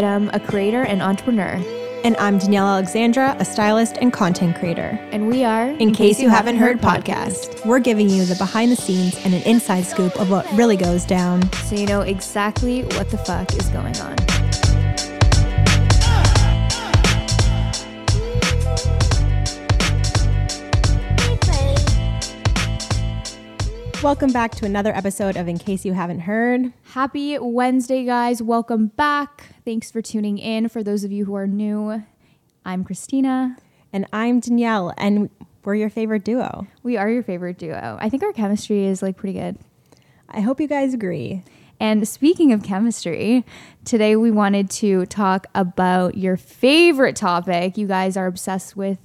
Pittum, a creator and entrepreneur. And I'm Danielle Alexandra, a stylist and content creator. And we are, In, case, you haven't heard, podcast, we're giving you the behind the scenes and an inside scoop of what really goes down. so you know exactly what the fuck is going on. Welcome back to another episode of In Case You Haven't Heard. Happy Wednesday, guys. Welcome back. Thanks for tuning in. For those of you who are new, I'm Christina. And I'm Danielle, and we're your favorite duo. We are your favorite duo. I think our chemistry is like pretty good. I hope you guys agree. And speaking of chemistry, today we wanted to talk about your favorite topic. You guys are obsessed with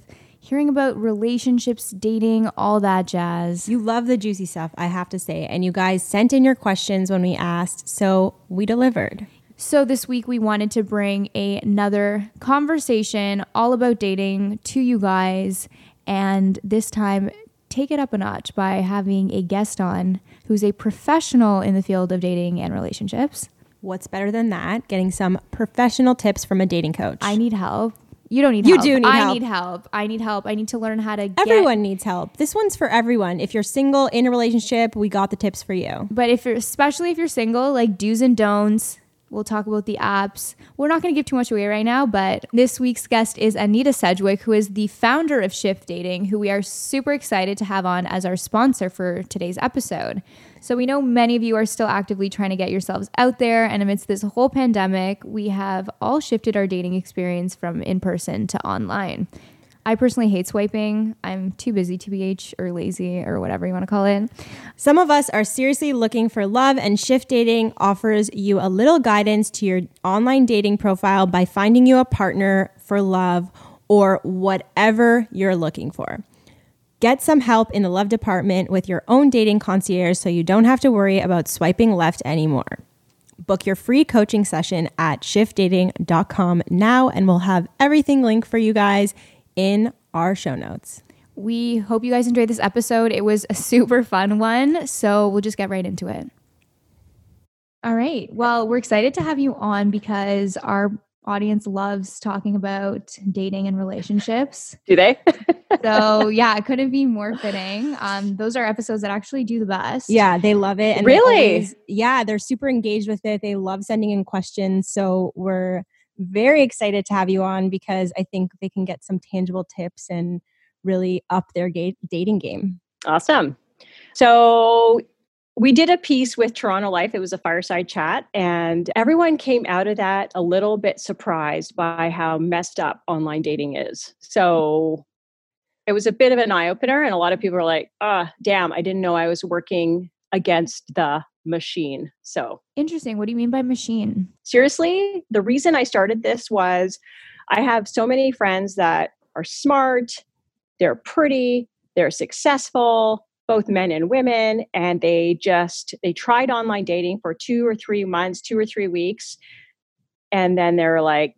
hearing about relationships, dating, all that jazz. You love the juicy stuff, I have to say. And you guys sent in your questions when we asked, so we delivered. So this week we wanted to bring a- another conversation all about dating to you guys and this time take it up a notch by having a guest on who's a professional in the field of dating and relationships. What's better than that? Getting some professional tips from a dating coach. I need help. You don't need You help. do need I help. need help. I need help. I need to learn how to get Everyone needs help. This one's for everyone. If you're single in a relationship, we got the tips for you. But if you're especially if you're single, like do's and don'ts. We'll talk about the apps. We're not going to give too much away right now, but this week's guest is Anita Sedgwick, who is the founder of Shift Dating, who we are super excited to have on as our sponsor for today's episode. So we know many of you are still actively trying to get yourselves out there, and amidst this whole pandemic, we have all shifted our dating experience from in person to online. I personally hate swiping. I'm too busy, TBH, or lazy, or whatever you want to call it. Some of us are seriously looking for love, and Shift Dating offers you a little guidance to your online dating profile by finding you a partner for love or whatever you're looking for. Get some help in the love department with your own dating concierge so you don't have to worry about swiping left anymore. Book your free coaching session at shiftdating.com now, and we'll have everything linked for you guys in our show notes. We hope you guys enjoyed this episode. It was a super fun one. So we'll just get right into it. All right. Well, we're excited to have you on because our audience loves talking about dating and relationships. Do they? So, yeah, it couldn't be more fitting. Um, those are episodes that actually do the best. Yeah, they love it. And they Really? always- yeah, they're super engaged with it. They love sending in questions. So we're very excited to have you on because I think they can get some tangible tips and really up their ga- dating game. awesome. So we did a piece with Toronto Life. It was a fireside chat, and everyone came out of that a little bit surprised by how messed up online dating is. So it was a bit of an eye opener, and a lot of people were like, "Ah, damn! I didn't know I was working against the machine." So Interesting. What do you mean by machine? seriously, the reason I started this was I have so many friends that are smart, they're pretty, they're successful, both men and women, and they just they tried online dating for 2 or 3 months, 2 or 3 weeks, and then they're like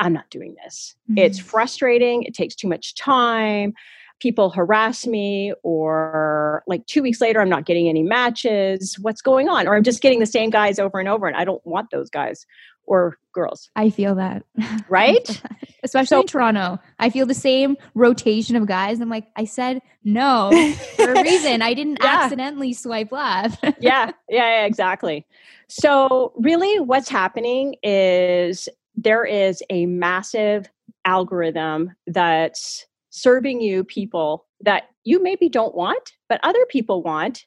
I'm not doing this. Mm-hmm. It's frustrating, it takes too much time. People harass me, or like two weeks later, I'm not getting any matches. What's going on? Or I'm just getting the same guys over and over, and I don't want those guys or girls, I feel that. right? Especially So- in Toronto. I feel the same rotation of guys. I'm like, I said no for a reason. I didn't Yeah. accidentally swipe left. yeah, yeah, yeah, exactly. So, really, what's happening is there is a massive algorithm that's serving you people that you maybe don't want, but other people want.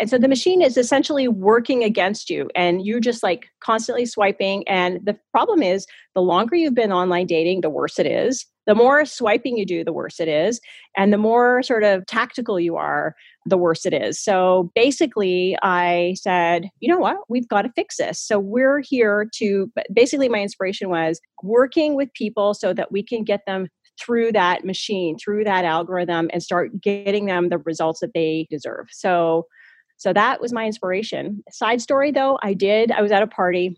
And so the machine is essentially working against you and you're just like constantly swiping. And the problem is the longer you've been online dating, the worse it is. The more swiping you do, the worse it is. And the more sort of tactical you are, the worse it is. So basically, I said, you know what? We've got to fix this. So we're here to basically, my inspiration was working with people so that we can get them through that machine, through that algorithm, and start getting them the results that they deserve. So so that was my inspiration. Side story though, I did, I was at a party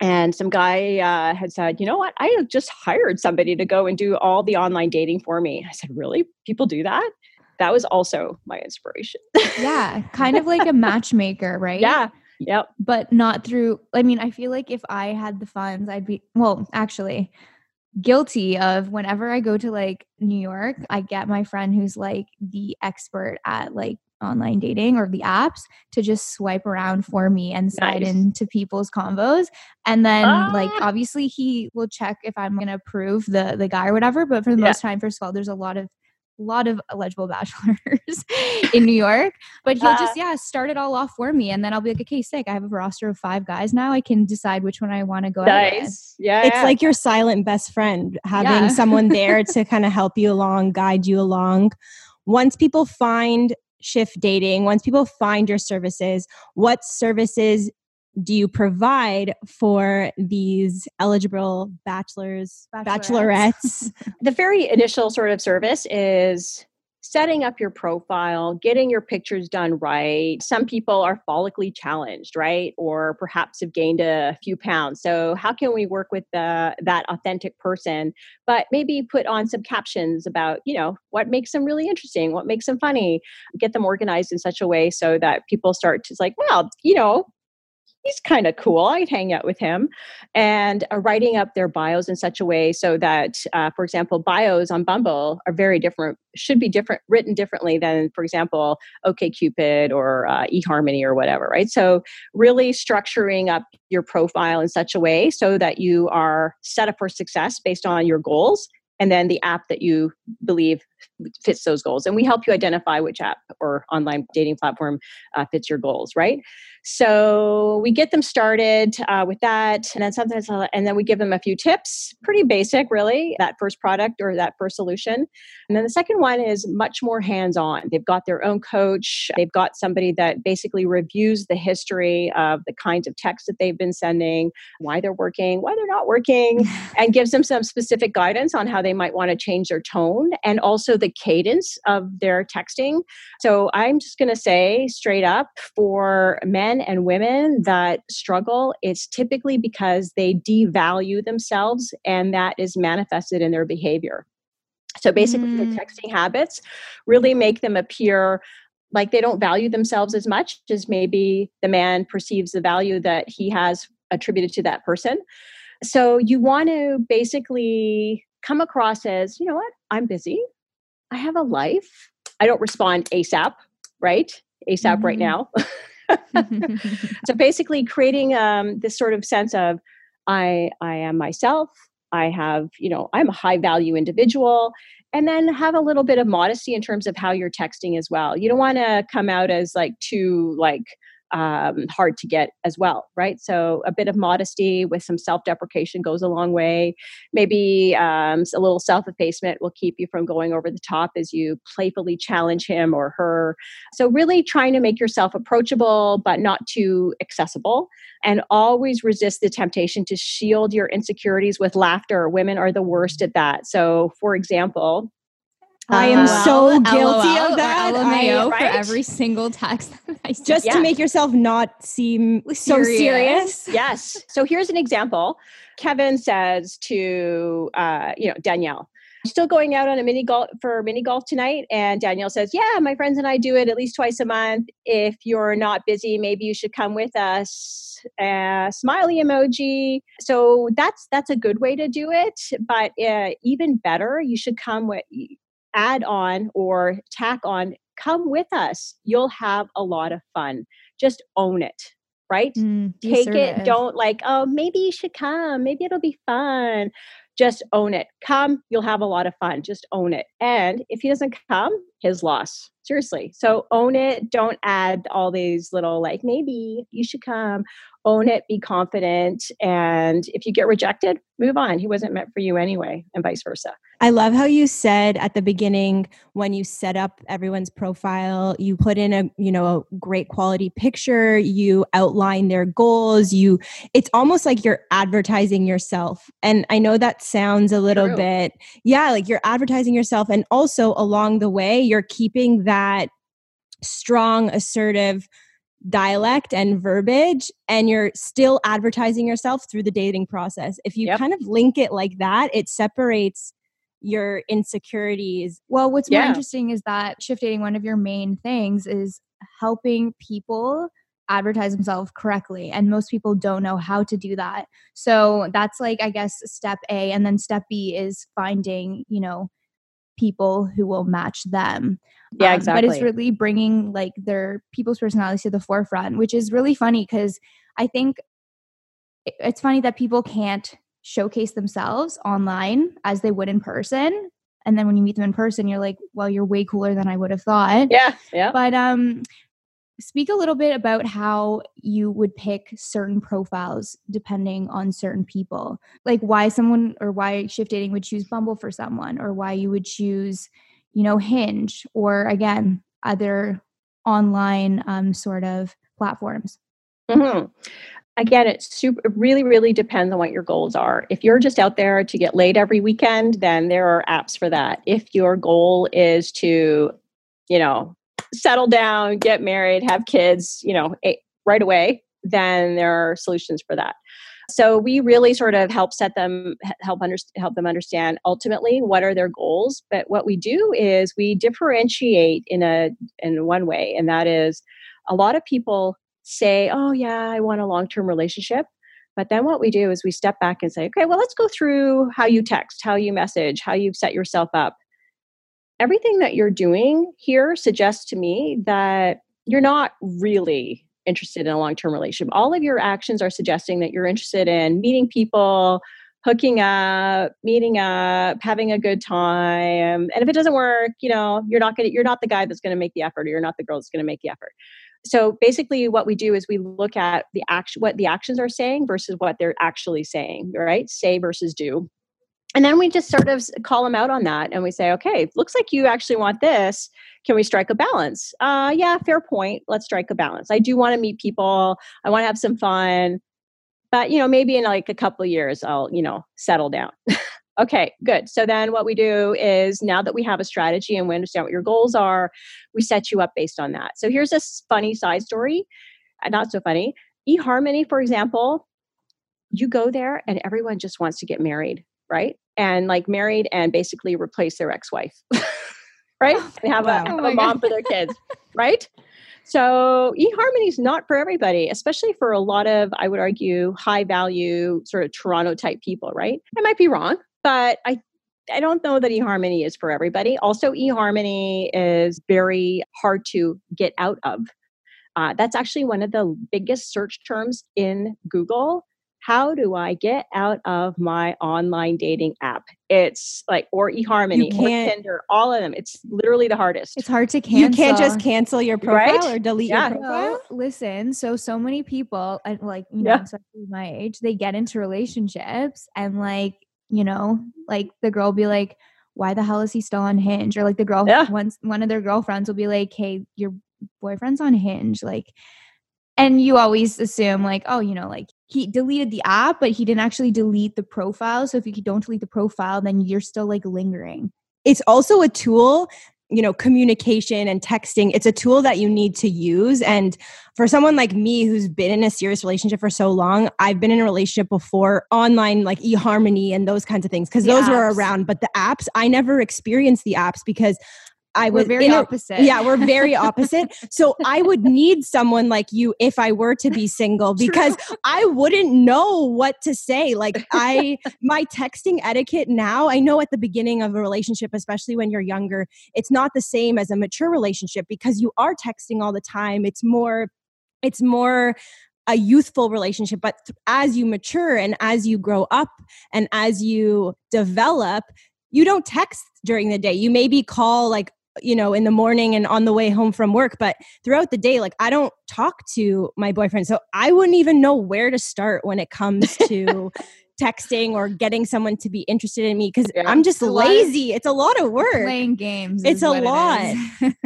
and some guy uh, had said, you know what, I just hired somebody to go and do all the online dating for me. I said, really? People do that? That was also my inspiration. yeah, kind of like a matchmaker, right? Yeah. Yep. But not through, I mean, I feel like if I had the funds, I'd be, well, actually, guilty of whenever I go to like New York, I get my friend who's like the expert at like online dating or the apps to just swipe around for me and slide nice. into people's convos and then ah. like obviously he will check if i'm going to approve the the guy or whatever but for the yeah. most time first of all there's a lot of a lot of eligible bachelors in New York, but he'll uh, just yeah start it all off for me, and then I'll be like, okay, sick. I have a roster of five guys now. I can decide which one I want to go. Nice, yeah. It's yeah. like your silent best friend, having yeah. someone there to kind of help you along, guide you along. Once people find shift dating once people find your services what services do you provide for these eligible bachelors bachelorettes, bachelorettes? the very initial sort of service is setting up your profile, getting your pictures done right. Some people are follically challenged, right? Or perhaps have gained a few pounds. So, how can we work with the, that authentic person, but maybe put on some captions about, you know, what makes them really interesting, what makes them funny, get them organized in such a way so that people start to like, wow, you know, he's kind of cool. I'd hang out with him. And uh, writing up their bios in such a way so that, uh, for example, bios on Bumble are very different, should be different, written differently than, for example, OKCupid or uh, eHarmony or whatever, right? So, really structuring up your profile in such a way so that you are set up for success based on your goals and then the app that you believe fits those goals. And we help you identify which app or online dating platform uh, fits your goals, right? So we get them started uh, with that, and then sometimes, and then we give them a few tips. Pretty basic, really. That first product or that first solution, and then the second one is much more hands-on. They've got their own coach. They've got somebody that basically reviews the history of the kinds of texts that they've been sending, why they're working, why they're not working, and gives them some specific guidance on how they might want to change their tone and also the cadence of their texting. So I'm just going to say straight up for men and women that struggle, it's typically because they devalue themselves and that is manifested in their behavior. So basically, mm. the texting habits really make them appear like they don't value themselves as much as maybe the man perceives the value that he has attributed to that person. So you want to basically come across as, you know what, I'm busy. I have a life. I don't respond ASAP, right? ASAP mm-hmm. right now. so basically creating um, this sort of sense of I I am myself. I have, you know, I'm a high value individual and then have a little bit of modesty in terms of how you're texting as well. You don't want to come out as like too like um, hard to get as well, right? So a bit of modesty with some self-deprecation goes a long way. Maybe um, a little self-effacement will keep you from going over the top as you playfully challenge him or her. So really trying to make yourself approachable but not too accessible, and always resist the temptation to shield your insecurities with laughter. Women are the worst at that. So, for example, I am uh, so guilty of that. LMAO for every single text. Just to make yourself not seem so serious. Yes. So here's an example. Kevin says to uh, you know Danielle, still going out on a mini golf for mini golf tonight and danielle says yeah my friends and i do it at least twice a month if you're not busy maybe you should come with us uh, smiley emoji so that's that's a good way to do it but uh, even better you should come with add on or tack on, come with us. You'll have a lot of fun. Just own it, right? Mm, Take it. Don't like, oh, maybe you should come. Maybe it'll be fun. Just own it. Come, you'll have a lot of fun. Just own it. And if he doesn't come, his loss. Seriously. So mm. own it. Don't add all these little, like, maybe you should come. Own it, be confident. And if you get rejected, move on. He wasn't meant for you anyway, and vice versa. I love how you said at the beginning when you set up everyone's profile, you put in a, you know, a great quality picture, you outline their goals, you it's almost like you're advertising yourself. And I know that sounds a little True. bit yeah, like you're advertising yourself and also along the way you're keeping that strong assertive dialect and verbiage and you're still advertising yourself through the dating process. If you Yep. kind of link it like that, it separates your insecurities. Well, what's more interesting is that shift dating, one of your main things is helping people advertise themselves correctly. And most people don't know how to do that. So that's like, I guess, step A. And then step B is finding, you know, people who will match them. Yeah, Um, exactly. But it's really bringing like their people's personalities to the forefront, which is really funny because I think it's funny that people can't showcase themselves online as they would in person. And then when you meet them in person, you're like, well, you're way cooler than I would have thought. yeah, yeah. But um speak a little bit about how you would pick certain profiles depending on certain people. Like why someone or why shift dating would choose Bumble for someone or why you would choose, you know, Hinge or again, other online um sort of platforms. hmm Again, it super it really, really depends on what your goals are. If you're just out there to get laid every weekend, then there are apps for that. If your goal is to, you know, settle down, get married, have kids, you know, right away, then there are solutions for that. So we really sort of help set them help under, help them understand ultimately what are their goals. But what we do is we differentiate in a in one way, and that is a lot of people say, "Oh yeah, I want a long-term relationship." But then what we do is we step back and say, "Okay, well, let's go through how you text, how you message, how you've set yourself up. Everything that you're doing here suggests to me that you're not really interested in a long-term relationship. All of your actions are suggesting that you're interested in meeting people, hooking up, meeting up, having a good time. And if it doesn't work, you know, you're not to you're not the guy that's to make the effort or you're not the girl that's to make the effort so basically what we do is we look at the action what the actions are saying versus what they're actually saying right say versus do and then we just sort of call them out on that and we say okay looks like you actually want this. Can we strike a balance? Uh yeah fair point let's strike a balance. I do want to meet people i want to have some fun but you know maybe in like a couple of years i'll you know settle down. Okay good. So then what we do is now that we have a strategy and we understand what your goals are we set you up based on that. So here's a funny side story uh, not so funny. eharmony for example you go there and everyone just wants to get married right and like married and basically replace their ex-wife right and have, Wow. a, have Oh a mom for their kids right so eharmony is not for everybody especially for a lot of i would argue high value sort of toronto type people right i might be wrong but i I don't know that eHarmony is for everybody. Also, eHarmony is very hard to get out of. Uh, that's actually one of the biggest search terms in Google. How do I get out of my online dating app? It's like, or eHarmony, or Tinder, all of them. It's literally the hardest. It's hard to cancel. You can't just cancel your profile Right? or delete Yeah. your profile. So, listen, so so many people, and like you know, Yeah. especially my age, they get into relationships and like you know, like the girl will be like, "Why the hell is he still on Hinge?" Or like the girl, Yeah. once one of their girlfriends will be like, "Hey, your boyfriend's on Hinge," like, and you always assume like, oh, you know, like he deleted the app, but he didn't actually delete the profile. So if you don't delete the profile, then you're still like lingering. it's also a tool you know communication and texting it's a tool that you need to use and for someone like me who's been in a serious relationship for so long i've been in a relationship before online like eharmony and those kinds of things because those were around but the apps i never experienced the apps because i We're was very in a- opposite. yeah we're very opposite. So i would need someone like you if i were to be single because i wouldn't know what to say. Like i my texting etiquette now i know at the beginning of a relationship especially when you're younger it's not the same as a mature relationship because you are texting all the time. It's more it's more a youthful relationship but th- as you mature and as you grow up and as you develop you don't text during the day. You maybe call like you know, in the morning and on the way home from work, but throughout the day, like I don't talk to my boyfriend. So I wouldn't even know where to start when it comes to texting or getting someone to be interested in me because Yeah. I'm just It's lot of- lazy. It's a lot of work. Playing games. It's a what it lot.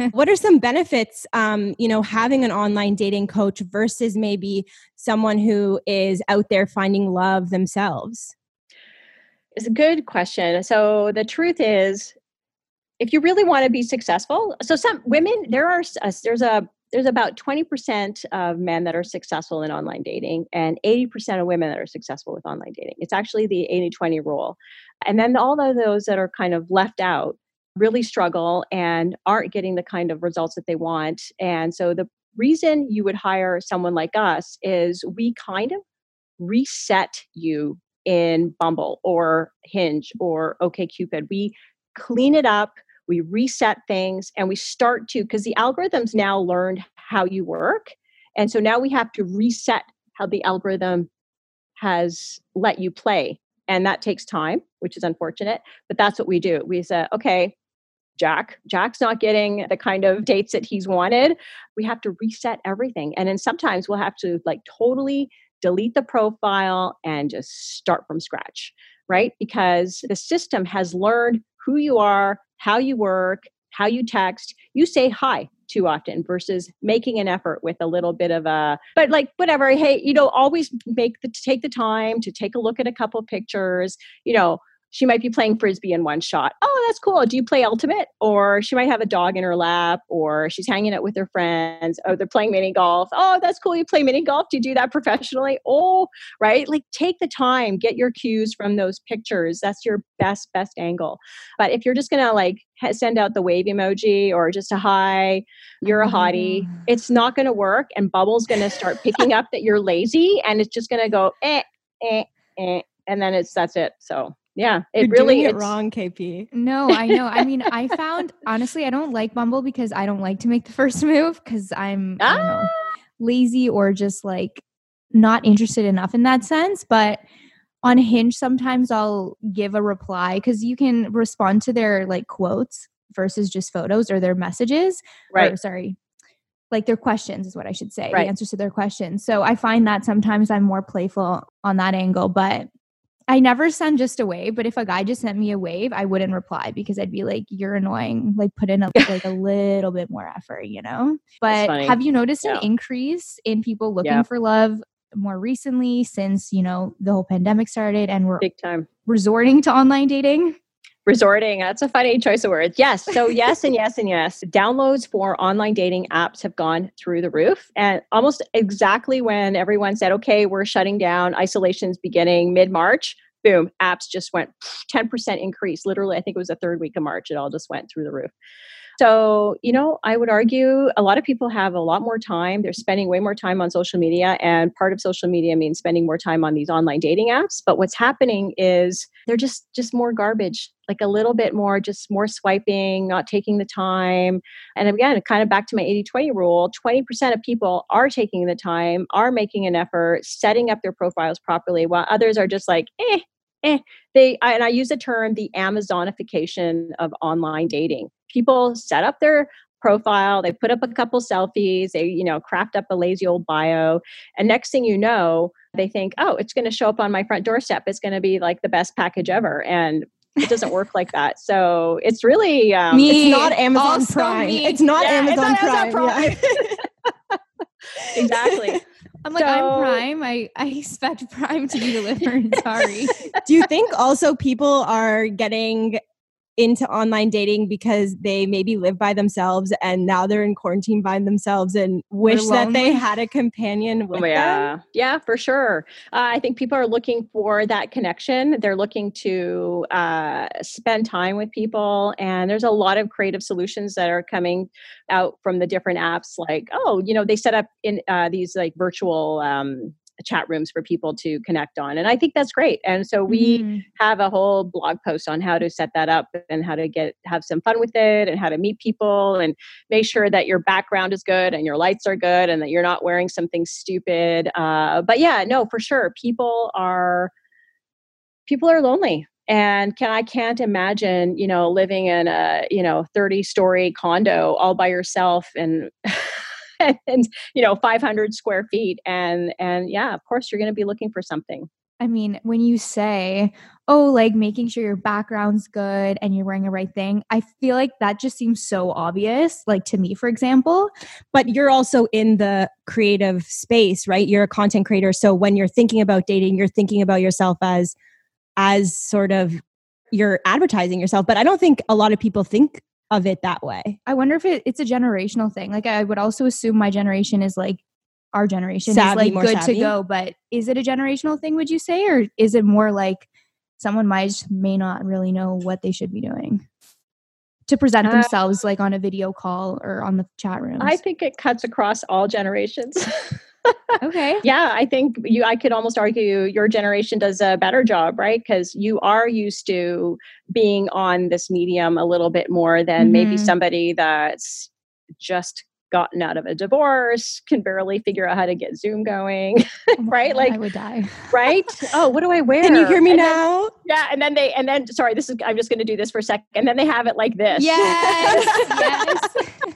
what are some benefits um you know having an online dating coach versus maybe someone who is out there finding love themselves It's a good question. So the truth is, if you really want to be successful, so some women there are uh, there's a there's about 20% of men that are successful in online dating and 80% of women that are successful with online dating. It's actually the 80-20 rule. And then all of those that are kind of left out really struggle and aren't getting the kind of results that they want. And so the reason you would hire someone like us is we kind of reset you in Bumble or Hinge or OKCupid. We clean it up, we reset things, and we start to because the algorithms now learned how you work. And so now we have to reset how the algorithm has let you play. And that takes time, which is unfortunate, but that's what we do. We say, okay, Jack, Jack's not getting the kind of dates that he's wanted. We have to reset everything. And then sometimes we'll have to like totally delete the profile and just start from scratch, right? Because the system has learned who you are, how you work, how you text. You say hi too often versus making an effort with a little bit of a but like whatever hey you know always make the take the time to take a look at a couple pictures you know she might be playing frisbee in one shot. Oh, that's cool. Do you play ultimate? Or she might have a dog in her lap, or she's hanging out with her friends. Oh, they're playing mini golf. Oh, that's cool. You play mini golf. Do you do that professionally? Oh, right. Like take the time, get your cues from those pictures. That's your best, best angle. But if you're just gonna like send out the wave emoji or just a hi, you're a hottie, Mm. it's not gonna work. And Bumble's gonna start picking up that you're lazy, and it's just gonna go eh, eh, eh, and then it's that's it. So yeah, it You're really doing it wrong kp No, I know. I mean, I found honestly, I don't like Bumble because I don't like to make the first move because I'm I don't know, Ah, lazy or just like not interested enough in that sense. But on Hinge, sometimes I'll give a reply because you can respond to their like quotes versus just photos or their messages. right. Or, sorry, like their questions is what I should say. Right. The answers to their questions. So I find that sometimes I'm more playful on that angle, but I never send just a wave. But if a guy just sent me a wave, I wouldn't reply because I'd be like, "You're annoying." Like put in a, like a little bit more effort, you know. But have you noticed an increase in people looking Yeah. for love more recently since you know the whole pandemic started and we're Big time. resorting to online dating? Resorting. That's a funny choice of words. Yes. So, yes, and yes, and yes. Downloads for online dating apps have gone through the roof. And almost exactly when everyone said, okay, we're shutting down, isolation's beginning mid March, boom, apps just went 10% increase. Literally, I think it was the third week of March, it all just went through the roof. So, you know, I would argue a lot of people have a lot more time. They're spending way more time on social media, and part of social media means spending more time on these online dating apps. But what's happening is they're just just more garbage, like a little bit more, just more swiping, not taking the time. And again, kind of back to my 80-20 rule, 20% of people are taking the time, are making an effort, setting up their profiles properly, while others are just like, eh, eh. They I, and I use the term the Amazonification of online dating. People set up their profile, they put up a couple selfies, they you know craft up a lazy old bio, and next thing you know, they think, oh, it's going to show up on my front doorstep. It's going to be like the best package ever, and it doesn't work like that. So it's really um, Me. it's not amazon prime me. it's not Yeah, it's amazon not prime, Amazon yeah. exactly. I'm like, So- I'm Prime. I, I expect Prime to be delivered. Sorry. do you think also people are getting into online dating because they maybe live by themselves and now they're in quarantine by themselves and wish that they had a companion with Oh, them? yeah, yeah, for sure. Uh, I think people are looking for that connection. They're looking to uh, spend time with people, and there's a lot of creative solutions that are coming out from the different apps. Like, oh, you know, they set up in uh, these like virtual um, chat rooms for people to connect on, and I think that's great. And so we Mhm. have a whole blog post on how to set that up and how to get have some fun with it and how to meet people and make sure that your background is good and your lights are good and that you're not wearing something stupid uh, but yeah no for sure people are people are lonely and can i can't imagine you know living in a you know 30 story condo all by yourself and and you know 500 square feet and and yeah of course you're going to be looking for something I mean, when you say, oh, like making sure your background's good and you're wearing the right thing, I feel like that just seems so obvious, like to me, for example. But you're also in the creative space, right? You're a content creator. So when you're thinking about dating, you're thinking about yourself as as sort of you're advertising yourself. But I don't think a lot of people think of it that way. I wonder if it, it's a generational thing. Like, I would also assume my generation is like our generation Savvy, is like good savvy? to go. But is it a generational thing, would you say? Or is it more like someone might just may not really know what they should be doing to present Uh, themselves like on a video call or on the chat room. i think it cuts across all generations okay. yeah i think you i could almost argue your generation does a better job right because you are used to being on this medium a little bit more than maybe Mhm. somebody that's just gotten out of a divorce can barely figure out how to get zoom going Oh right? Like- I would die. right oh what do i wear Can you hear me And then- now? yeah and then they and then sorry this is i'm just going to do this for a second and then they have it like this Yes. yes.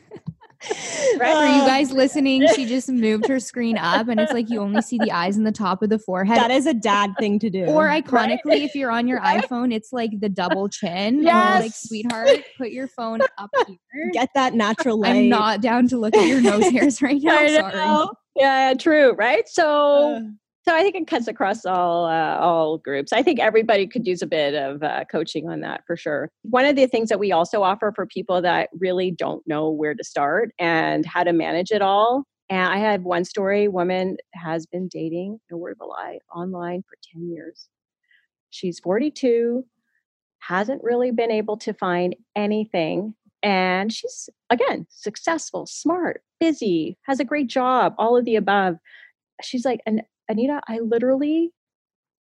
Right? For you Uh, guys listening, she just moved her screen up and it's like you only see the eyes and the top of the forehead. That is a dad thing to do. or iconically, if you're on your Right? iPhone, it's like the double chin. Yes. Like, sweetheart, put your phone up here. get that natural light. I'm not down to look at your nose hairs right now. Sorry. yeah true right so Uh, So I think it cuts across all uh, all groups. I think everybody could use a bit of uh, coaching on that for sure. One of the things that we also offer for people that really don't know where to start and how to manage it all. And I had one story: woman has been dating, no word of a lie, online for ten years. She's forty two, hasn't really been able to find anything, and she's again successful, smart, busy, has a great job, all of the above. She's like, and Anita, I literally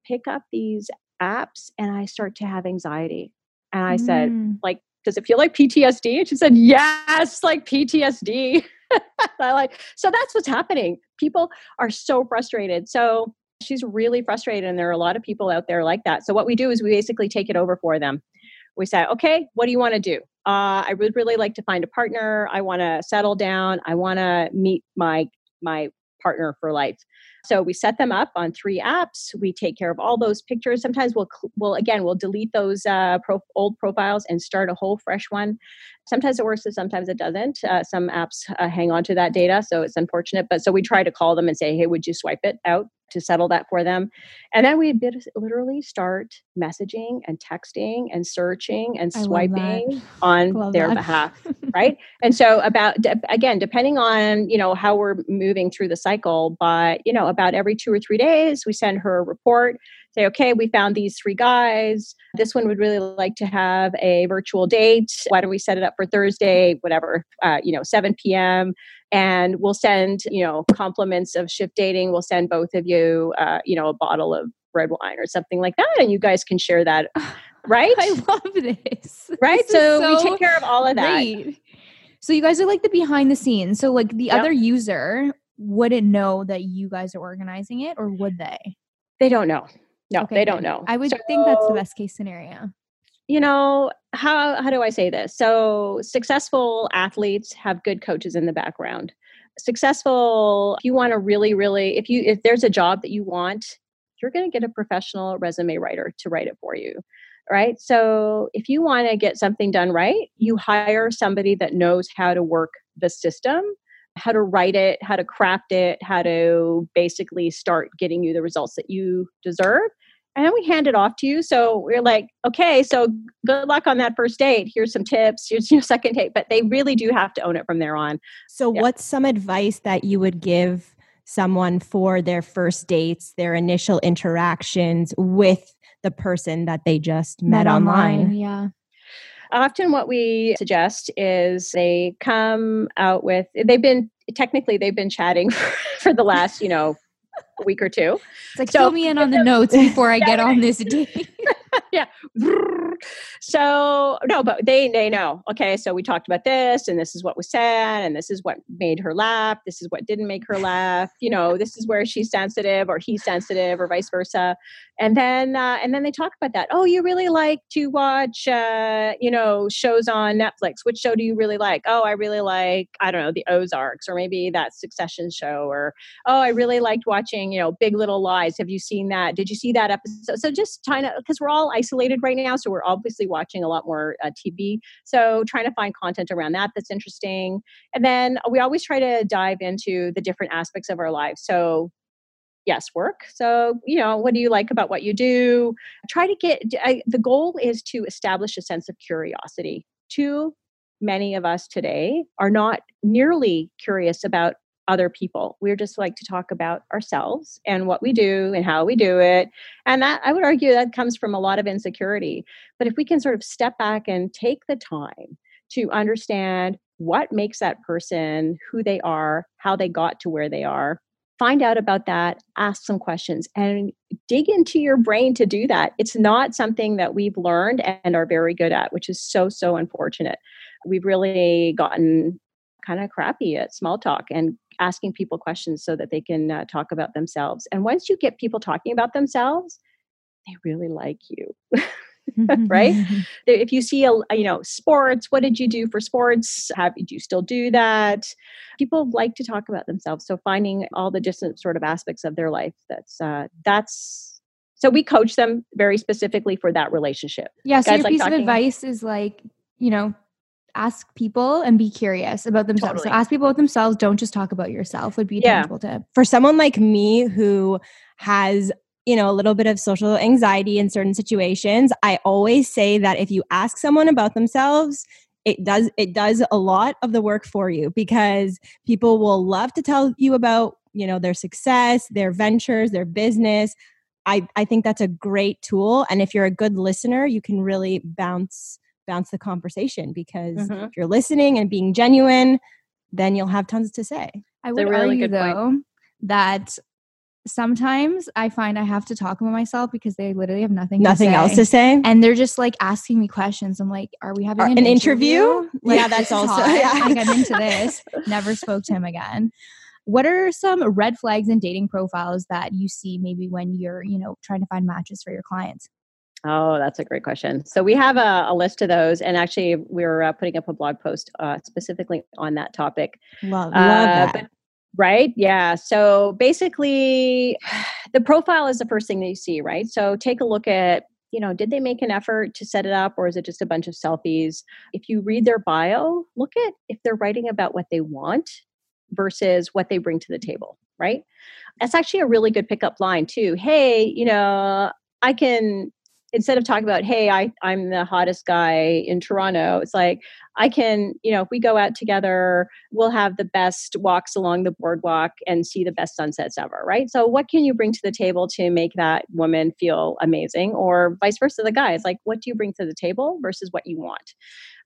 pick up these apps and I start to have anxiety. And I said, Mm. like, does it feel like PTSD? And she said, yes, like PTSD. I like, so that's what's happening. People are so frustrated. So she's really frustrated. And there are a lot of people out there like that. So what we do is we basically take it over for them. We say, okay, what do you want to do? Uh, I would really like to find a partner. I want to settle down. I want to meet my my partner for life. So we set them up on three apps. We take care of all those pictures. Sometimes we'll we'll again we'll delete those uh, pro- old profiles and start a whole fresh one. Sometimes it works and sometimes it doesn't. Uh, some apps uh, hang on to that data, so it's unfortunate. But so we try to call them and say, "Hey, would you swipe it out to settle that for them?" And then we literally start messaging and texting and searching and I love that. swiping on Love their that. behalf right and so about again depending on you know how we're moving through the cycle but you know about every two or three days we send her a report say okay we found these three guys this one would really like to have a virtual date why don't we set it up for thursday whatever uh, you know 7 p.m and we'll send you know compliments of shift dating we'll send both of you uh, you know a bottle of red wine or something like that and you guys can share that right I love this. right This is so, we take care of all of that Great. So you guys are like the behind the scenes. So like the Yep. other user wouldn't know that you guys are organizing it, or would they? They don't know. No, Okay, they don't know. I would think that's the best case scenario. You know, how how do I say this? So successful athletes have good coaches in the background. Successful, if you want to really, really, if you if there's a job that you want, you're going to get a professional resume writer to write it for you. Right. So if you want to get something done right, you hire somebody that knows how to work the system, how to write it, how to craft it, how to basically start getting you the results that you deserve. And then we hand it off to you. So we're like, okay, so good luck on that first date. Here's some tips. Here's your second date. But they really do have to own it from there on. So, Yeah. what's some advice that you would give someone for their first dates, their initial interactions with the person that they just met, online? Yeah. Often, what we suggest is they come out with, they've been, technically, they've been chatting for the last, you know, week or two. It's like So- fill me in on the notes before I get on this date. so no, but they they know. Okay, so we talked about this, and this is what was said, and this is what made her laugh. This is what didn't make her laugh. You know, this is where she's sensitive, or he's sensitive, or vice versa. And then uh, and then they talk about that. Oh, you really like to watch, uh, you know, shows on Netflix. Which show do you really like? Oh, I really like I don't know the Ozarks, or maybe that Succession show, or oh, I really liked watching you know Big Little Lies. Have you seen that? Did you see that episode? So just trying to because we're all isolated right now, so we're obviously watching a lot more uh, TV. So trying to find content around that that's interesting, and then we always try to dive into the different aspects of our lives. So yes work so you know what do you like about what you do try to get I, the goal is to establish a sense of curiosity too many of us today are not nearly curious about other people we're just like to talk about ourselves and what we mm-hmm. do and how we do it and that i would argue that comes from a lot of insecurity but if we can sort of step back and take the time to understand what makes that person who they are how they got to where they are find out about that, ask some questions, and dig into your brain to do that. It's not something that we've learned and are very good at, which is so, so unfortunate. We've really gotten kind of crappy at small talk and asking people questions so that they can uh, talk about themselves. And once you get people talking about themselves, they really like you. right if you see a you know sports what did you do for sports have do you still do that people like to talk about themselves so finding all the different sort of aspects of their life that's uh that's so we coach them very specifically for that relationship yeah so Guys your like piece talking, of advice is like you know ask people and be curious about themselves totally. so ask people about themselves don't just talk about yourself would be a yeah. tangible tip for someone like me who has you know, a little bit of social anxiety in certain situations, I always say that if you ask someone about themselves, it does it does a lot of the work for you because people will love to tell you about, you know, their success, their ventures, their business. I I think that's a great tool and if you're a good listener, you can really bounce bounce the conversation because mm-hmm. if you're listening and being genuine, then you'll have tons to say. I would really argue though point. that sometimes I find I have to talk about myself because they literally have nothing nothing else to say, and they're just like asking me questions. I'm like, "Are we having an, an, interview?" interview? Like, yeah, that's also yeah. like I'm into this. Never spoke to him again. What are some red flags in dating profiles that you see maybe when you're you know trying to find matches for your clients? Oh, that's a great question. So we have a, a list of those, and actually, we're uh, putting up a blog post uh, specifically on that topic. Love, love uh, that. But Right. Yeah. So basically, the profile is the first thing that you see, right? So take a look at, you know, did they make an effort to set it up or is it just a bunch of selfies? If you read their bio, look at if they're writing about what they want versus what they bring to the table, right? That's actually a really good pickup line, too. Hey, you know, I can instead of talking about hey I, i'm the hottest guy in toronto it's like i can you know if we go out together we'll have the best walks along the boardwalk and see the best sunsets ever right? So what can you bring to the table to make that woman feel amazing or vice versa the guy? Is like what do you bring to the table versus what you want?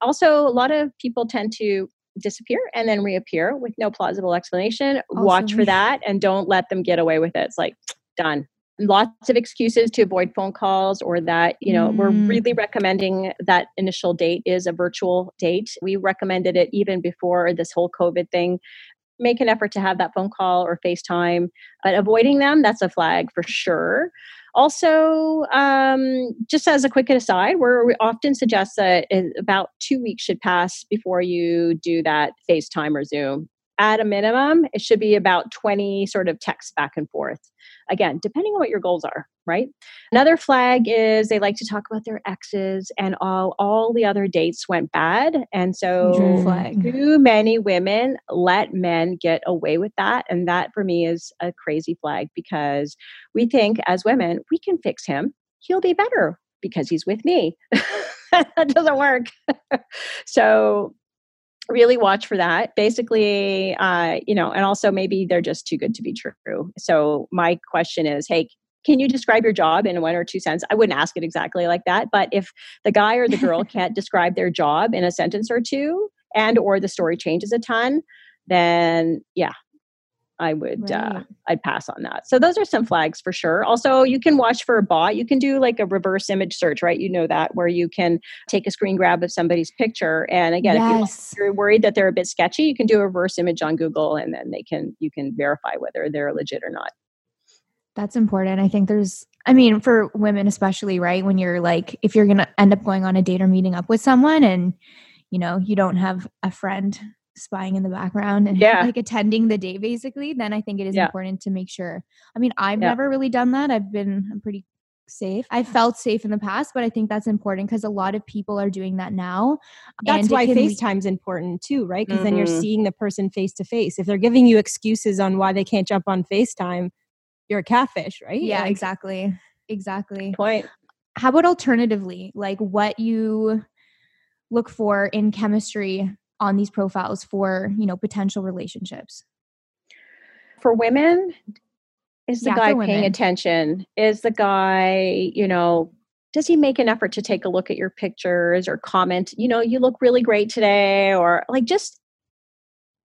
Also a lot of people tend to disappear and then reappear with no plausible explanation. Awesome. watch for that and don't let them get away with it. It's like done lots of excuses to avoid phone calls or that you know mm. we're really recommending that initial date is a virtual date. We recommended it even before this whole covid thing. Make an effort to have that phone call or facetime but avoiding them that's a flag for sure. Also um, just as a quick aside we often suggest that about two weeks should pass before you do that facetime or zoom at a minimum, it should be about 20 sort of texts back and forth. Again, depending on what your goals are, right? Another flag is they like to talk about their exes and all all the other dates went bad. And so mm-hmm. flag. too many women let men get away with that. And that for me is a crazy flag because we think as women, we can fix him. He'll be better because he's with me. that doesn't work. so really watch for that. Basically uh, you know and also maybe they're just too good to be true. So my question is hey can you describe your job in one or two sentences i wouldn't ask it exactly like that but if the guy or the girl can't describe their job in a sentence or two and or the story changes a ton then yeah I would uh, I'd pass on that. So those are some flags for sure. Also, you can watch for a bot. You can do like a reverse image search, right? You know that where you can take a screen grab of somebody's picture, and again, if you're worried that they're a bit sketchy, you can do a reverse image on Google, and then they can you can verify whether they're legit or not. That's important. I think there's, I mean, for women especially, right? When you're like, if you're going to end up going on a date or meeting up with someone and, you know, you don't have a friend spying in the background and Yeah. like attending the date basically, then I think it is Yeah. important to make sure. I mean, I've Yeah. never really done that. I've been I'm pretty safe. I felt safe in the past, but I think that's important because a lot of people are doing that now. That's and why can lead- FaceTime's important too, right? Because then you're Mhm. seeing the person face to face. If they're giving you excuses on why they can't jump on FaceTime, you're a catfish, right? Yeah, Like, exactly. Exactly. Point. how about alternatively like what you look for in chemistry on these profiles for you know potential relationships? For women is the Yeah, guy paying attention? Is the guy you know does he make an effort to take a look at your pictures or comment you know you look really great today or like just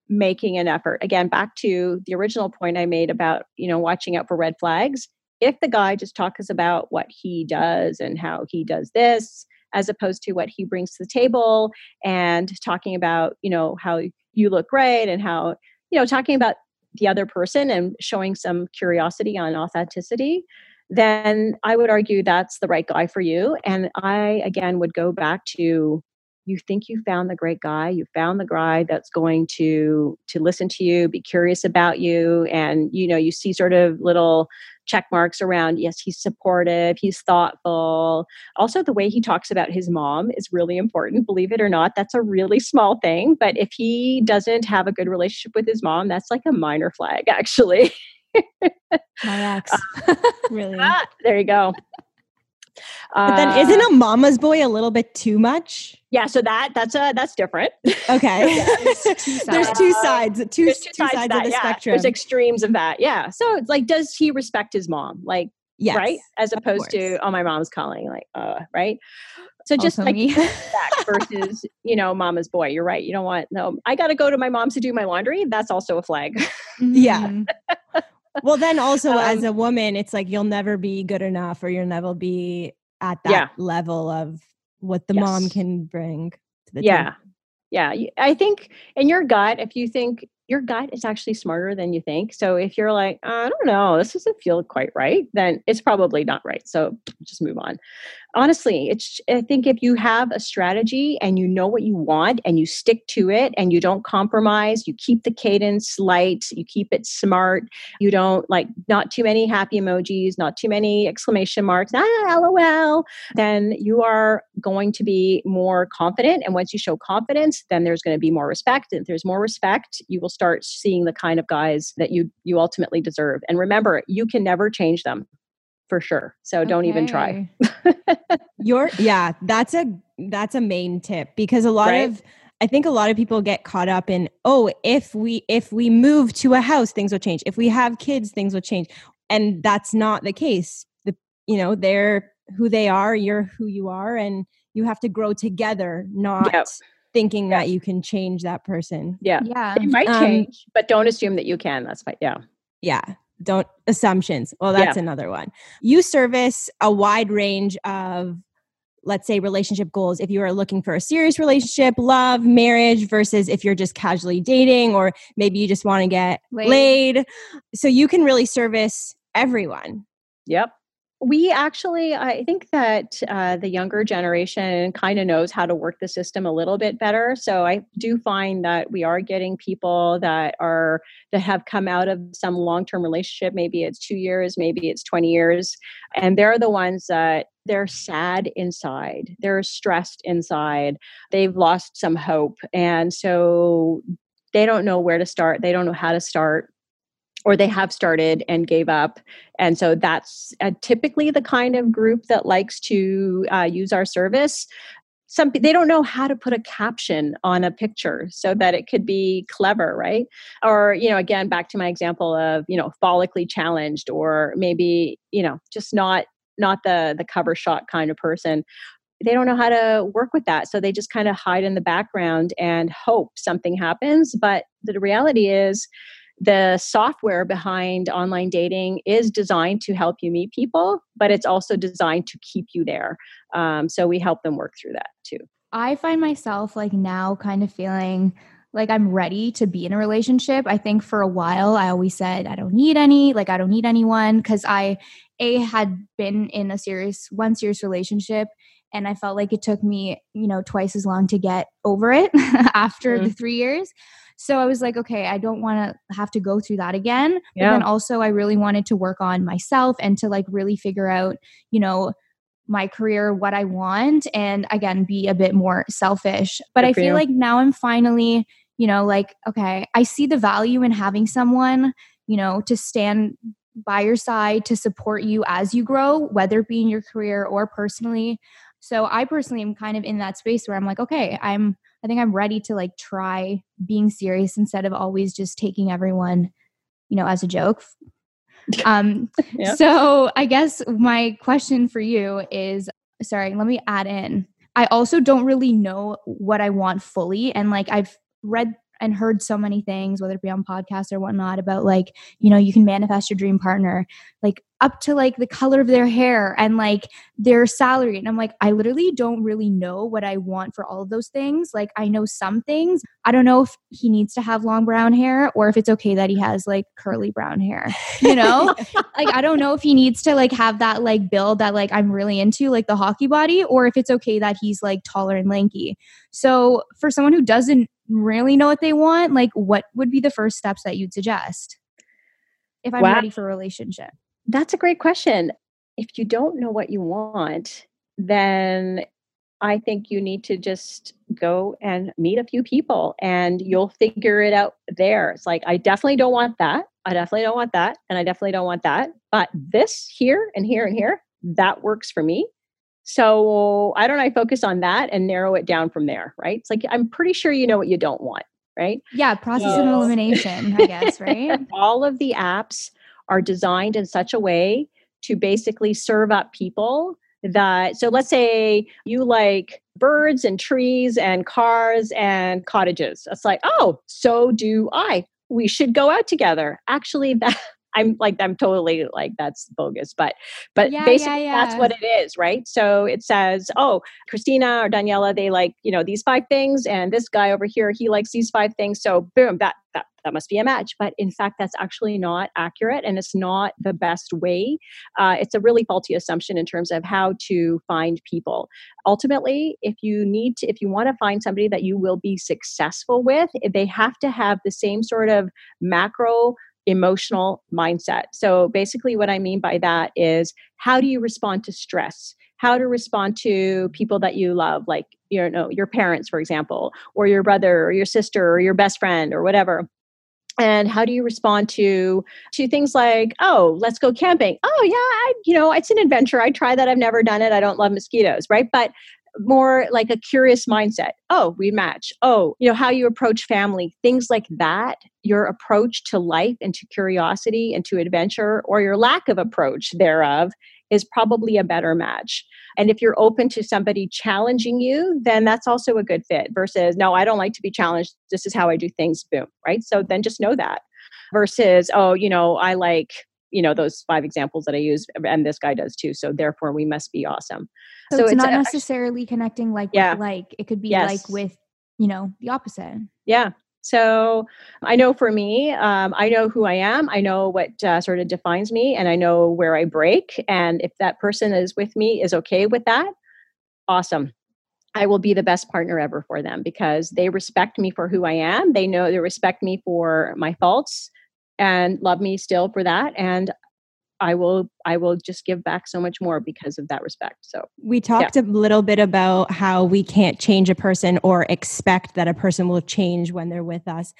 making an effort? Again back to the original point i made about you know watching out for red flags. If the guy just talks about what he does and how he does this as opposed to what he brings to the table and talking about you know how you look great and how you know talking about the other person and showing some curiosity on authenticity then i would argue that's the right guy for you. And i again would go back to you think you found the great guy you found the guy that's going to to listen to you be curious about you and you know you see sort of little check marks around yes he's supportive he's thoughtful. Also the way he talks about his mom is really important believe it or not that's a really small thing but if he doesn't have a good relationship with his mom that's like a minor flag actually. My ex. Really. Ah, there you go But then Uh, isn't a mama's boy a little bit too much? yeah so that that's a that's different Okay. two There's two sides, two, there's two two sides, sides, to that, of the yeah. spectrum. there's extremes of that yeah so it's like does he respect his mom like yes. right as opposed to oh my mom's calling like uh right so just Also like versus you know mama's boy you're right you don't want no i gotta go to my mom's to do my laundry that's also a flag Yeah. Well, then also as Um, a woman, it's like you'll never be good enough or you'll never be at that Yeah. level of what the mom can bring to the yeah table. yeah I think in your gut if you think your gut is actually smarter than you think so if you're like i don't know this doesn't feel quite right then it's probably not right so just move on honestly it's i think if you have a strategy and you know what you want and you stick to it and you don't compromise you keep the cadence light you keep it smart you don't like not too many happy emojis not too many exclamation marks ah lol then you are going to be more confident. And once you show confidence, then there's going to be more respect. If there's more respect, you will start seeing the kind of guys that you you ultimately deserve. And remember, you can never change them for sure. So don't even try. Your yeah, that's a that's a main tip because a lot Right. of I think a lot of people get caught up in oh if we if we move to a house things will change. If we have kids things will change. And that's not the case. The you know, they're who they are, you're who you are and you have to grow together, not Yep. thinking Yeah. that you can change that person. Yeah. yeah It might Um, change, but don't assume that you can. That's fine. Yeah. Yeah. Don't assumptions. Well, that's another one. You service a wide range of, let's say, relationship goals. If you are looking for a serious relationship, love, marriage, versus if you're just casually dating, or maybe you just want to get Laid. laid. So you can really service everyone. Yep. We actually, I think that uh, the younger generation kind of knows how to work the system a little bit better. So I do find that we are getting people that are that have come out of some long-term relationship. Maybe it's two years, maybe it's twenty years, and they're the ones that they're sad inside, they're stressed inside, they've lost some hope, and so they don't know where to start. They don't know how to start or they have started and gave up. And so that's uh, typically the kind of group that likes to uh, use our service. Some they don't know how to put a caption on a picture so that it could be clever, right? Or you know, again, back to my example of you know, follically challenged, or maybe you know, just not not the the cover shot kind of person they don't know how to work with that so they just kind of hide in the background and hope something happens but the reality is the software behind online dating is designed to help you meet people, but it's also designed to keep you there. Um, so we help them work through that too. I find myself like now kind of feeling like I'm ready to be in a relationship. I think for a while I always said I don't need any, like I don't need anyone because I a had been in a serious one serious relationship and I felt like it took me, you know, twice as long to get over it after mm-hmm. the 3 years. So I was like, okay, I don't want to have to go through that again. Yeah. But then also I really wanted to work on myself and to like really figure out, you know, my career, what I want, and again, be a bit more selfish. But Good I feel you. like now I'm finally you know, like, okay, I see the value in having someone, you know, to stand by your side to support you as you grow, whether it be in your career or personally. So I personally am kind of in that space where I'm like, okay, I'm I think I'm ready to like try being serious instead of always just taking everyone, you know, as a joke. Um yeah. so I guess my question for you is sorry, let me add in. I also don't really know what I want fully and like I've read and heard so many things, whether it be on podcasts or whatnot, about like, you know, you can manifest your dream partner, like up to like the color of their hair and like their salary. And I'm like, I literally don't really know what I want for all of those things. Like, I know some things. I don't know if he needs to have long brown hair or if it's okay that he has like curly brown hair, you know? like, I don't know if he needs to like have that like build that like I'm really into, like the hockey body, or if it's okay that he's like taller and lanky. So, for someone who doesn't really know what they want, like what would be the first steps that you'd suggest if I'm wow. ready for a relationship? That's a great question. If you don't know what you want, then I think you need to just go and meet a few people and you'll figure it out there. It's like, I definitely don't want that. I definitely don't want that. And I definitely don't want that. But this here and here and here, that works for me. So I don't know, I focus on that and narrow it down from there, right? It's like I'm pretty sure you know what you don't want, right? Yeah, process so, and elimination, I guess, right? all of the apps are designed in such a way to basically serve up people that so let's say you like birds and trees and cars and cottages. It's like, oh, so do I. We should go out together. Actually, that I'm like I'm totally like that's bogus, but but yeah, basically yeah, yeah. that's what it is, right? So it says, oh, Christina or Daniela, they like you know these five things, and this guy over here he likes these five things. So boom, that that that must be a match. But in fact, that's actually not accurate, and it's not the best way. Uh, it's a really faulty assumption in terms of how to find people. Ultimately, if you need to, if you want to find somebody that you will be successful with, they have to have the same sort of macro emotional mindset. So basically, what I mean by that is how do you respond to stress? How to respond to people that you love, like you know your parents, for example, or your brother, or your sister, or your best friend, or whatever. And how do you respond to to things like, oh, let's go camping? Oh yeah, I, you know, it's an adventure. I try that. I've never done it. I don't love mosquitoes, right? But more like a curious mindset. Oh, we match. Oh, you know, how you approach family, things like that. Your approach to life and to curiosity and to adventure, or your lack of approach thereof, is probably a better match. And if you're open to somebody challenging you, then that's also a good fit versus, no, I don't like to be challenged. This is how I do things. Boom. Right. So then just know that versus, oh, you know, I like you know those five examples that i use and this guy does too so therefore we must be awesome so, so it's, it's, not necessarily connecting like yeah. like it could be yes. like with you know the opposite yeah so i know for me um, i know who i am i know what uh, sort of defines me and i know where i break and if that person is with me is okay with that awesome I will be the best partner ever for them because they respect me for who I am. They know they respect me for my faults and love me still for that and I will I will just give back so much more because of that respect. So we talked yeah. a little bit about how we can't change a person or expect that a person will change when they're with us.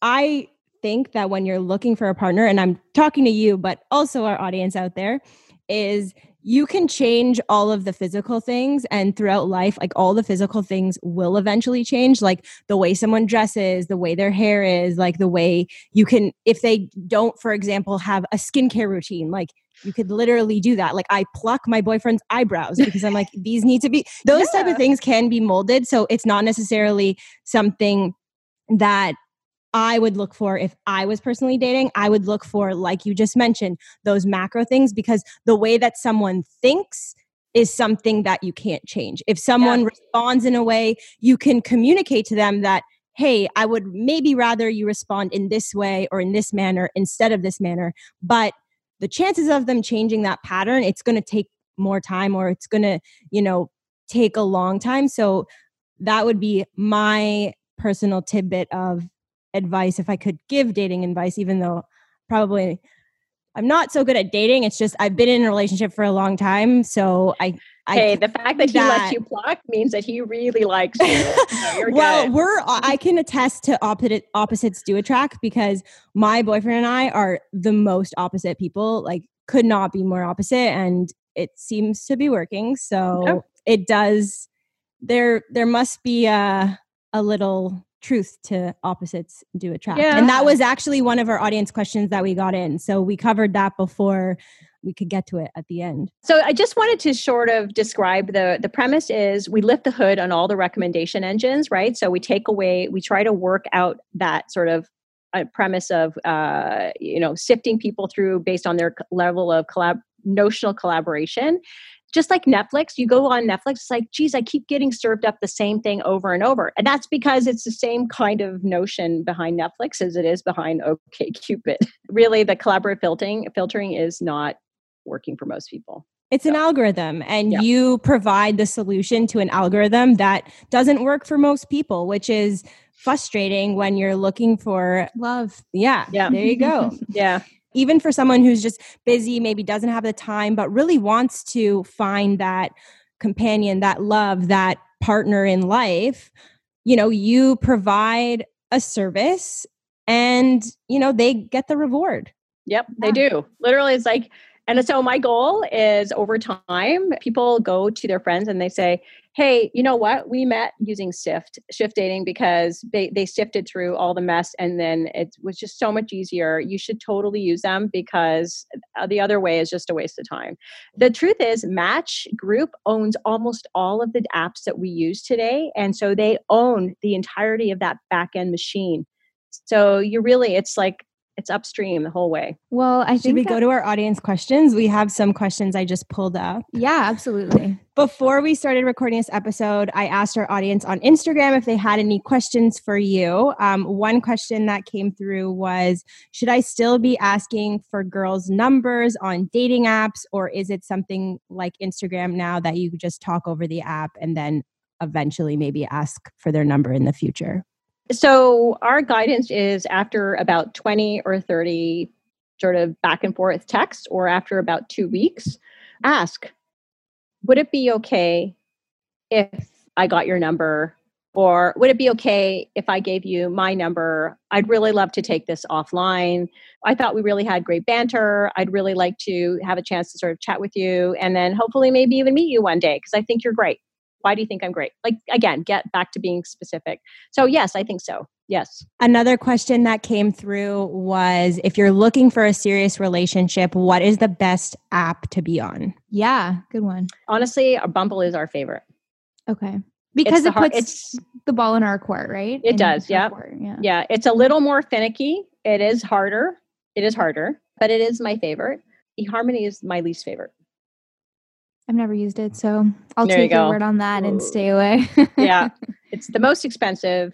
I think that when you're looking for a partner and I'm talking to you but also our audience out there is you can change all of the physical things and throughout life like all the physical things will eventually change like the way someone dresses the way their hair is like the way you can if they don't for example have a skincare routine like you could literally do that like i pluck my boyfriend's eyebrows because i'm like these need to be those yeah. type of things can be molded so it's not necessarily something that I would look for if I was personally dating, I would look for, like you just mentioned, those macro things because the way that someone thinks is something that you can't change. If someone yeah. responds in a way, you can communicate to them that, hey, I would maybe rather you respond in this way or in this manner instead of this manner. But the chances of them changing that pattern, it's going to take more time or it's going to, you know, take a long time. So that would be my personal tidbit of advice if I could give dating advice, even though probably I'm not so good at dating. It's just I've been in a relationship for a long time. So I Hey, the fact that he lets you pluck means that he really likes you. So well, good. we're I can attest to opposite opposites do attract because my boyfriend and I are the most opposite people. Like could not be more opposite and it seems to be working. So oh. it does there there must be a a little truth to opposites do attract. Yeah. And that was actually one of our audience questions that we got in. So we covered that before we could get to it at the end. So I just wanted to sort of describe the the premise is we lift the hood on all the recommendation engines, right? So we take away we try to work out that sort of a premise of uh, you know sifting people through based on their level of collab notional collaboration just like Netflix, you go on Netflix, it's like, geez, I keep getting served up the same thing over and over. And that's because it's the same kind of notion behind Netflix as it is behind OK Cupid. really, the collaborative filtering filtering is not working for most people. It's so. an algorithm, and yeah. you provide the solution to an algorithm that doesn't work for most people, which is frustrating when you're looking for love. Yeah. Yeah. There you go. yeah even for someone who's just busy, maybe doesn't have the time, but really wants to find that companion, that love, that partner in life, you know, you provide a service and, you know, they get the reward. Yep, they do. Literally, it's like and so my goal is over time, people go to their friends and they say, Hey, you know what? We met using Sift, shift dating, because they, they sifted through all the mess and then it was just so much easier. You should totally use them because uh, the other way is just a waste of time. The truth is, Match Group owns almost all of the apps that we use today. And so they own the entirety of that back end machine. So you really, it's like it's upstream the whole way. Well, I Should think we that, go to our audience questions? We have some questions I just pulled up. Yeah, absolutely. Before we started recording this episode, I asked our audience on Instagram if they had any questions for you. Um, one question that came through was Should I still be asking for girls' numbers on dating apps, or is it something like Instagram now that you just talk over the app and then eventually maybe ask for their number in the future? So our guidance is after about 20 or 30 sort of back and forth texts or after about 2 weeks, ask would it be okay if I got your number or would it be okay if I gave you my number? I'd really love to take this offline. I thought we really had great banter. I'd really like to have a chance to sort of chat with you and then hopefully maybe even meet you one day because I think you're great. Why do you think I'm great? Like, again, get back to being specific. So, yes, I think so. Yes. Another question that came through was if you're looking for a serious relationship, what is the best app to be on? Yeah, good one. Honestly, Bumble is our favorite. Okay. Because it puts it's, the ball in our court, right? It in does. Yeah. yeah. Yeah. It's a little more finicky. It is harder. It is harder, but it is my favorite. eHarmony is my least favorite. I've never used it, so I'll there take your word on that and stay away. yeah, it's the most expensive.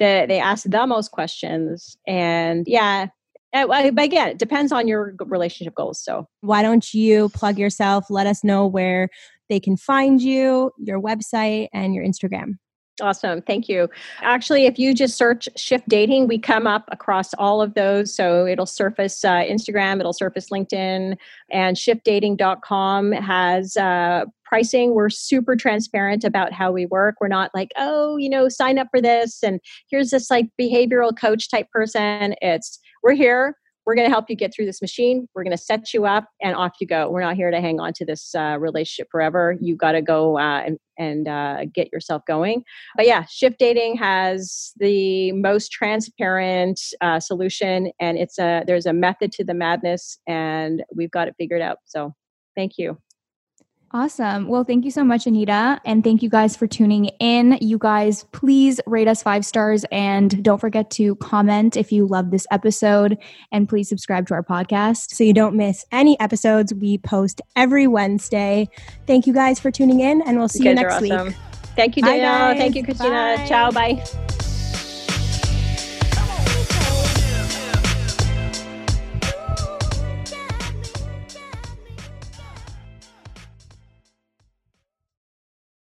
The, they ask the most questions, and yeah, but again, it depends on your relationship goals. So why don't you plug yourself? Let us know where they can find you, your website, and your Instagram. Awesome. Thank you. Actually, if you just search Shift Dating, we come up across all of those. So it'll surface uh, Instagram, it'll surface LinkedIn, and shiftdating.com has uh, pricing. We're super transparent about how we work. We're not like, oh, you know, sign up for this and here's this like behavioral coach type person. It's we're here we're going to help you get through this machine. We're going to set you up, and off you go. We're not here to hang on to this uh, relationship forever. You got to go uh, and, and uh, get yourself going. But yeah, Shift Dating has the most transparent uh, solution, and it's a there's a method to the madness, and we've got it figured out. So, thank you. Awesome. Well, thank you so much, Anita. And thank you guys for tuning in. You guys, please rate us five stars and don't forget to comment if you love this episode. And please subscribe to our podcast. So you don't miss any episodes. We post every Wednesday. Thank you guys for tuning in, and we'll see you, you next awesome. week. Thank you, guys. Thank you, Christina. Bye. Ciao. Bye.